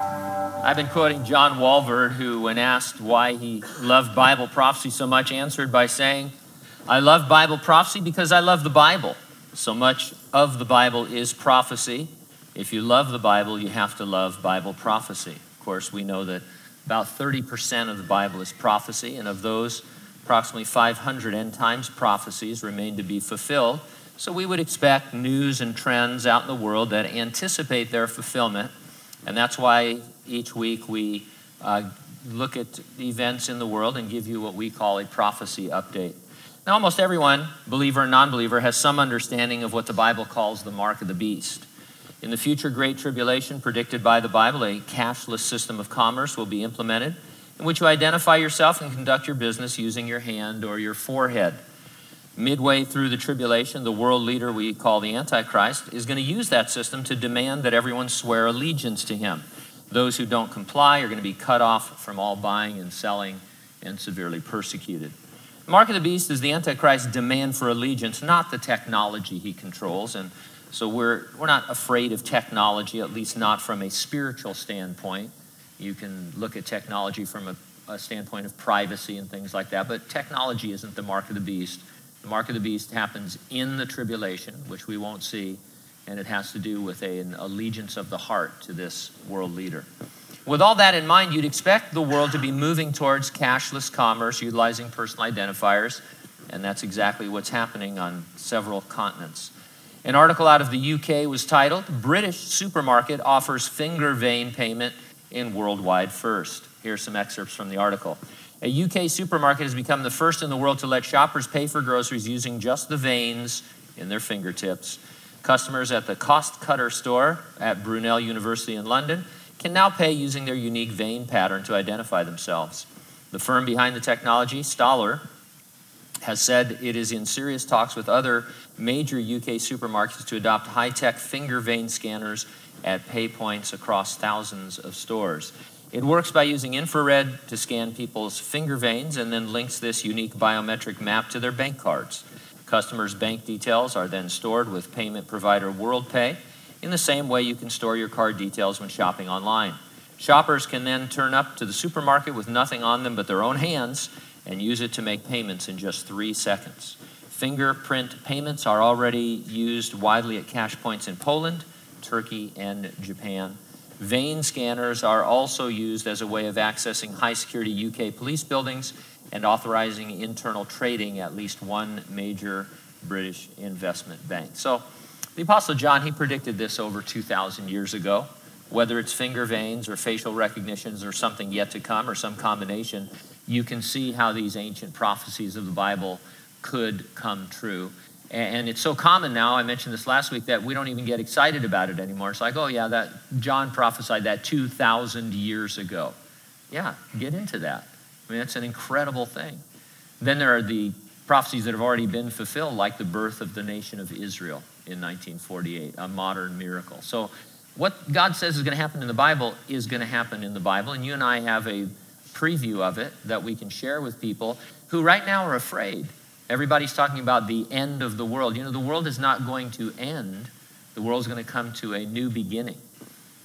I've been quoting John Walvoord, who, when asked why he loved Bible prophecy so much, answered by saying, I love Bible prophecy because I love the Bible. So much of the Bible is prophecy. If you love the Bible, you have to love Bible prophecy. Of course, we know that about 30% of the Bible is prophecy, and of those, approximately 500 end times prophecies remain to be fulfilled. So we would expect news and trends out in the world that anticipate their fulfillment. And that's why each week we uh, look at events in the world and give you what we call a prophecy update. Now, almost everyone, believer and non believer, has some understanding of what the Bible calls the mark of the beast. In the future Great Tribulation, predicted by the Bible, a cashless system of commerce will be implemented in which you identify yourself and conduct your business using your hand or your forehead. Midway through the tribulation, the world leader we call the Antichrist is going to use that system to demand that everyone swear allegiance to him. Those who don't comply are going to be cut off from all buying and selling and severely persecuted. The mark of the beast is the Antichrist's demand for allegiance, not the technology he controls. And so we're, we're not afraid of technology, at least not from a spiritual standpoint. You can look at technology from a, a standpoint of privacy and things like that, but technology isn't the mark of the beast. The mark of the beast happens in the tribulation, which we won't see, and it has to do with a, an allegiance of the heart to this world leader. With all that in mind, you'd expect the world to be moving towards cashless commerce, utilizing personal identifiers, and that's exactly what's happening on several continents. An article out of the UK was titled British Supermarket Offers Finger Vein Payment in Worldwide First. Here's some excerpts from the article. A UK supermarket has become the first in the world to let shoppers pay for groceries using just the veins in their fingertips. Customers at the Cost Cutter store at Brunel University in London can now pay using their unique vein pattern to identify themselves. The firm behind the technology, Sthaler, has said it is in serious talks with other major UK supermarkets to adopt high tech finger vein scanners at pay points across thousands of stores. It works by using infrared to scan people's finger veins and then links this unique biometric map to their bank cards. Customers' bank details are then stored with payment provider WorldPay in the same way you can store your card details when shopping online. Shoppers can then turn up to the supermarket with nothing on them but their own hands and use it to make payments in just three seconds. Fingerprint payments are already used widely at cash points in Poland, Turkey, and Japan. Vein scanners are also used as a way of accessing high security UK police buildings and authorizing internal trading at least one major British investment bank. So, the Apostle John, he predicted this over 2,000 years ago. Whether it's finger veins or facial recognitions or something yet to come or some combination, you can see how these ancient prophecies of the Bible could come true. And it's so common now, I mentioned this last week, that we don't even get excited about it anymore. It's like, oh, yeah, that John prophesied that 2,000 years ago. Yeah, get into that. I mean, that's an incredible thing. Then there are the prophecies that have already been fulfilled, like the birth of the nation of Israel in 1948, a modern miracle. So, what God says is going to happen in the Bible is going to happen in the Bible, and you and I have a preview of it that we can share with people who right now are afraid Everybody's talking about the end of the world. You know, the world is not going to end, the world is going to come to a new beginning.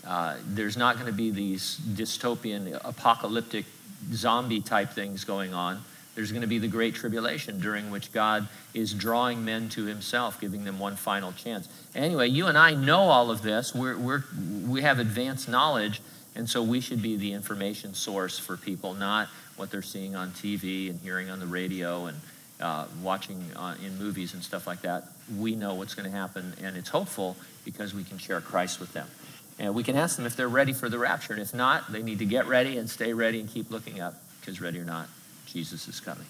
Uh, there's not going to be these dystopian, apocalyptic, zombie type things going on. There's going to be the Great Tribulation during which God is drawing men to Himself, giving them one final chance. Anyway, you and I know all of this. We're, we're, we have advanced knowledge, and so we should be the information source for people, not what they're seeing on TV and hearing on the radio and uh, watching uh, in movies and stuff like that, we know what's going to happen, and it's hopeful because we can share Christ with them. And we can ask them if they're ready for the rapture, and if not, they need to get ready and stay ready and keep looking up, because ready or not, Jesus is coming.